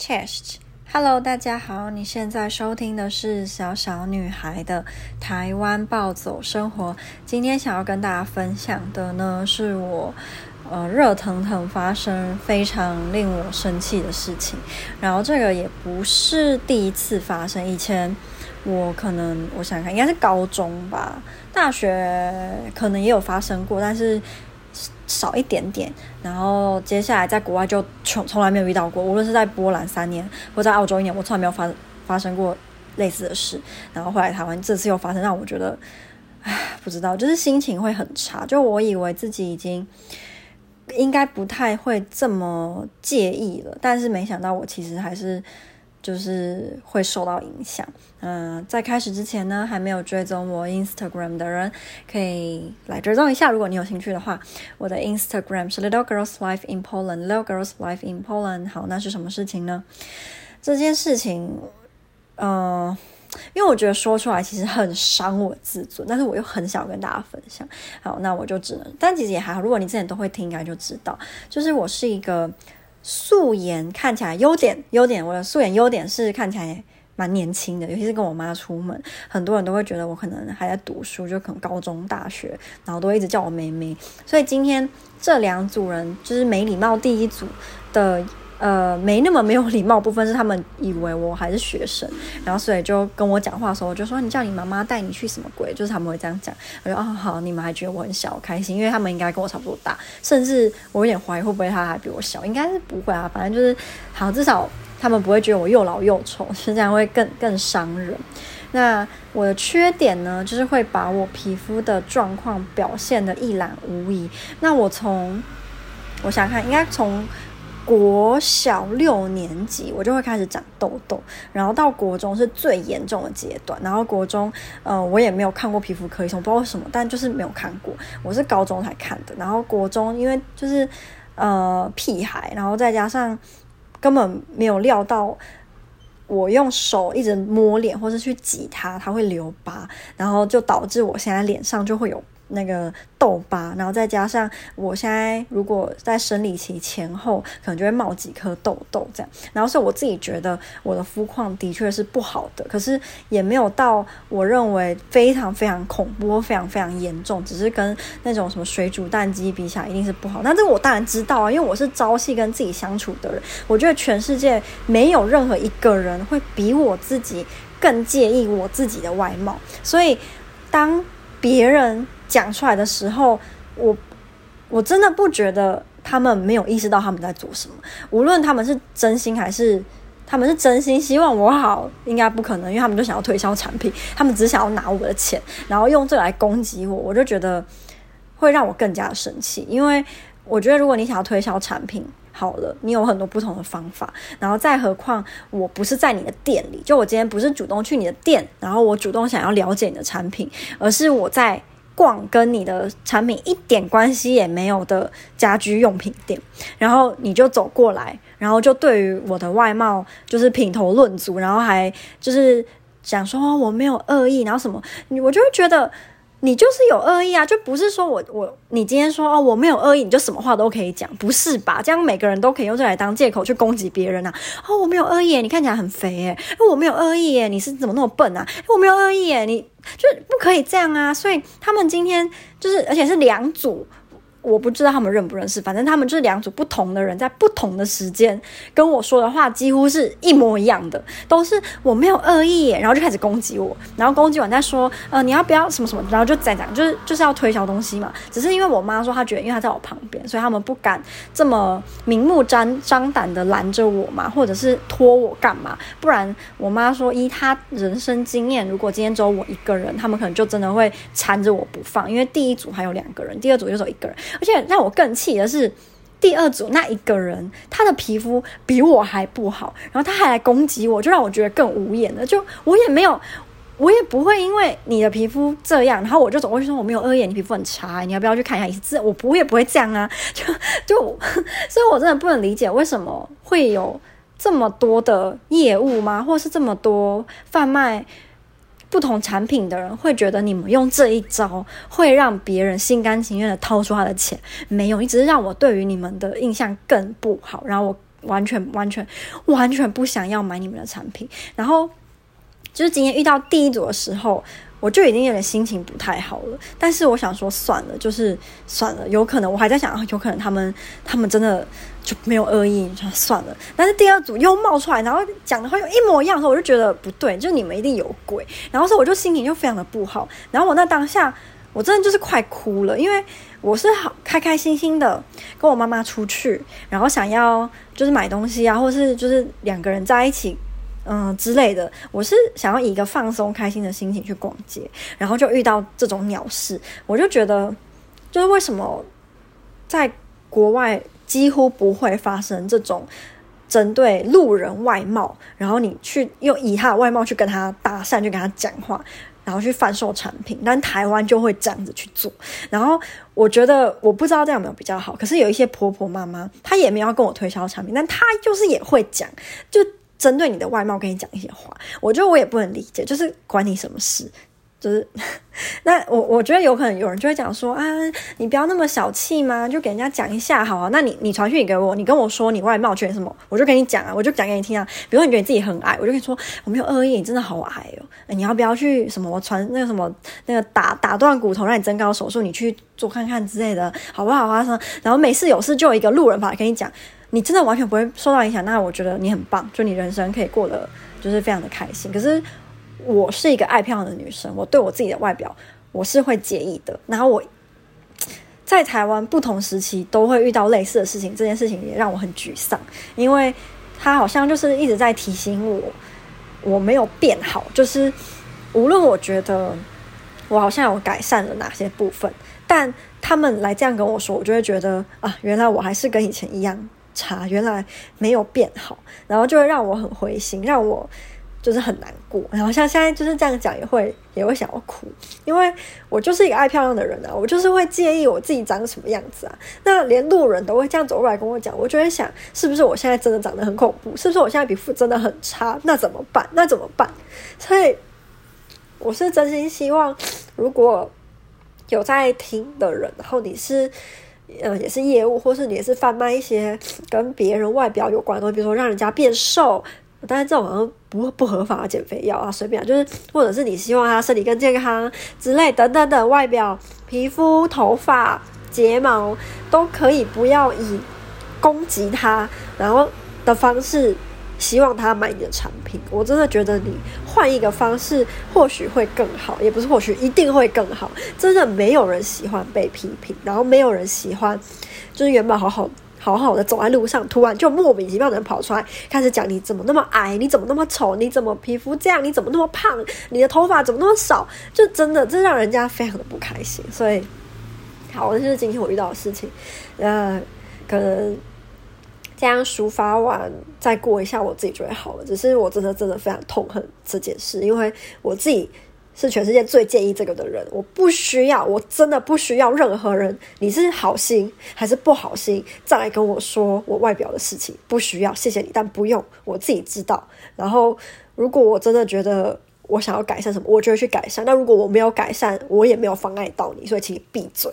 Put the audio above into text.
Chest，Hello，大家好，你现在收听的是小小女孩的台湾暴走生活。今天想要跟大家分享的呢，是我呃热腾腾发生非常令我生气的事情。然后这个也不是第一次发生，以前我可能我想想看，应该是高中吧，大学可能也有发生过，但是。少一点点，然后接下来在国外就从从来没有遇到过，无论是在波兰三年或在澳洲一年，我从来没有发发生过类似的事。然后后来台湾，这次又发生，让我觉得，唉，不知道，就是心情会很差。就我以为自己已经应该不太会这么介意了，但是没想到我其实还是。就是会受到影响。嗯、在开始之前呢，还没有追踪我 Instagram 的人，可以来追踪一下。如果你有兴趣的话，我的 Instagram 是 Little Girls Life in Poland。Little Girls Life in Poland。好，那是什么事情呢？这件事情，嗯、因为我觉得说出来其实很伤我自尊，但是我又很想跟大家分享。好，那我就只能，但其实也还好。如果你之前都会听，应该就知道，就是我是一个。素颜看起来优点，优点，我的素颜优点是看起来蛮年轻的，尤其是跟我妈出门，很多人都会觉得我可能还在读书，就可能高中、大学，然后都一直叫我妹妹。所以今天这两组人就是没礼貌第一组的。呃，没那么没有礼貌部分是他们以为我还是学生，然后所以就跟我讲话的时候，我就说，你叫你妈妈带你去什么鬼？就是他们会这样讲。我说啊、哦、好，你们还觉得我很小，开心，因为他们应该跟我差不多大，甚至我有点怀疑会不会他还比我小，应该是不会啊，反正就是好，至少他们不会觉得我又老又丑，是这样会更更伤人。那我的缺点呢，就是会把我皮肤的状况表现得一览无遗。那我从我想看，应该从。国小六年级，我就会开始长痘痘，然后到国中是最严重的阶段。然后国中，呃，我也没有看过皮肤科医生，不知道为什么，但就是没有看过。我是高中才看的。然后国中，因为就是呃屁孩，然后再加上根本没有料到我用手一直摸脸或是去挤它，它会留疤，然后就导致我现在脸上就会有。那个痘疤，然后再加上我现在如果在生理期前后，可能就会冒几颗痘痘这样。然后所以我自己觉得我的肤况的确是不好的，可是也没有到我认为非常非常恐怖、非常非常严重，只是跟那种什么水煮蛋鸡比起来，一定是不好。那这个我当然知道啊，因为我是朝夕跟自己相处的人，我觉得全世界没有任何一个人会比我自己更介意我自己的外貌，所以当别人。讲出来的时候，我我真的不觉得他们没有意识到他们在做什么。无论他们是真心还是他们是真心希望我好，应该不可能，因为他们就想要推销产品，他们只想要拿我的钱，然后用这来攻击我。我就觉得会让我更加的生气，因为我觉得如果你想要推销产品，好了，你有很多不同的方法，然后再何况我不是在你的店里，就我今天不是主动去你的店，然后我主动想要了解你的产品，而是我在。逛跟你的产品一点关系也没有的家居用品店，然后你就走过来，然后就对于我的外貌就是品头论足，然后还就是讲说我没有恶意，然后什么，我就会觉得。你就是有恶意啊，就不是说我我你今天说哦我没有恶意，你就什么话都可以讲，不是吧？这样每个人都可以用这来当借口去攻击别人啊！哦我没有恶意，你看起来很肥诶，我没有恶意诶，你是怎么那么笨啊？我没有恶意诶，你就不可以这样啊！所以他们今天就是，而且是两组。我不知道他们认不认识，反正他们就是两组不同的人，在不同的时间跟我说的话几乎是一模一样的，都是我没有恶意耶，然后就开始攻击我，然后攻击完再说，呃，你要不要什么什么，然后就再讲，就是就是要推销东西嘛。只是因为我妈说她觉得，因为她在我旁边，所以他们不敢这么明目张张胆的拦着我嘛，或者是拖我干嘛？不然我妈说，依她人生经验，如果今天只有我一个人，他们可能就真的会缠着我不放，因为第一组还有两个人，第二组就只有一个人。而且让我更气的是，第二组那一个人，他的皮肤比我还不好，然后他还来攻击我，就让我觉得更无言了。就我也没有，我也不会因为你的皮肤这样，然后我就走过去说我没有恶意，你皮肤很差，你要不要去看一下医生？我不会，不会这样啊。就就，所以我真的不能理解为什么会有这么多的业务吗？或是这么多贩卖？不同产品的人会觉得你们用这一招会让别人心甘情愿的掏出他的钱，没有，你只是让我对于你们的印象更不好，然后我完全完全完全不想要买你们的产品。然后就是今天遇到第一组的时候。我就已经有点心情不太好了，但是我想说算了，就是算了，有可能我还在想，有可能他们他们真的就没有恶意，就算了。但是第二组又冒出来，然后讲的话又一模一样的时候，我就觉得不对，就你们一定有鬼。然后说我就心情就非常的不好，然后我那当下我真的就是快哭了，因为我是好开开心心的跟我妈妈出去，然后想要就是买东西啊，或是就是两个人在一起。嗯之类的，我是想要以一个放松、开心的心情去逛街，然后就遇到这种鸟事，我就觉得，就是为什么在国外几乎不会发生这种针对路人外貌，然后你去用以他的外貌去跟他搭讪，去跟他讲话，然后去贩售产品，但台湾就会这样子去做。然后我觉得，我不知道这样有没有比较好，可是有一些婆婆妈妈，她也没有要跟我推销产品，但她就是也会讲，就。针对你的外貌跟你讲一些话，我觉得我也不能理解，就是关你什么事？就是那我我觉得有可能有人就会讲说啊，你不要那么小气嘛，就给人家讲一下好啊。那你你传讯给我，你跟我说你外貌缺什么，我就跟你讲啊，我就讲给你听啊。比如说你觉得你自己很矮，我就跟你说我没有恶意，你真的好矮哦。你要不要去什么我传那个什么那个打打断骨头让你增高手术，你去做看看之类的，好不好啊？然后每次有事就有一个路人跑来跟你讲。你真的完全不会受到影响，那我觉得你很棒，就你人生可以过得就是非常的开心。可是我是一个爱漂亮的女生，我对我自己的外表我是会介意的。然后我在台湾不同时期都会遇到类似的事情，这件事情也让我很沮丧，因为他好像就是一直在提醒我我没有变好，就是无论我觉得我好像有改善了哪些部分，但他们来这样跟我说，我就会觉得啊，原来我还是跟以前一样。差原来没有变好，然后就会让我很灰心，让我就是很难过。然后像现在就是这样讲，也会也会想要哭，因为我就是一个爱漂亮的人啊，我就是会介意我自己长什么样子啊。那连路人都会这样走过来跟我讲，我就会想，是不是我现在真的长得很恐怖？是不是我现在皮肤真的很差？那怎么办？那怎么办？所以我是真心希望，如果有在听的人，然后你是。呃，也是业务，或是你也是贩卖一些跟别人外表有关的东西，比如说让人家变瘦，但是这种好像不不合法的减肥药啊，随便就是，或者是你希望他身体更健康之类等等等，外表、皮肤、头发、睫毛都可以不要以攻击他，然后的方式。希望他买你的产品，我真的觉得你换一个方式或许会更好，也不是或许一定会更好。真的没有人喜欢被批评，然后没有人喜欢，就是原本好好好好的走在路上，突然就莫名其妙的跑出来开始讲你怎么那么矮，你怎么那么丑，你怎么皮肤这样，你怎么那么胖，你的头发怎么那么少，就真的这让人家非常的不开心。所以，好，这是今天我遇到的事情，呃，可能。这样抒发完，再过一下，我自己就会好了。只是我真的真的非常痛恨这件事，因为我自己是全世界最介意这个的人。我不需要，我真的不需要任何人，你是好心还是不好心，再来跟我说我外表的事情，不需要，谢谢你，但不用，我自己知道。然后，如果我真的觉得我想要改善什么，我就会去改善。那如果我没有改善，我也没有妨碍到你，所以请你闭嘴。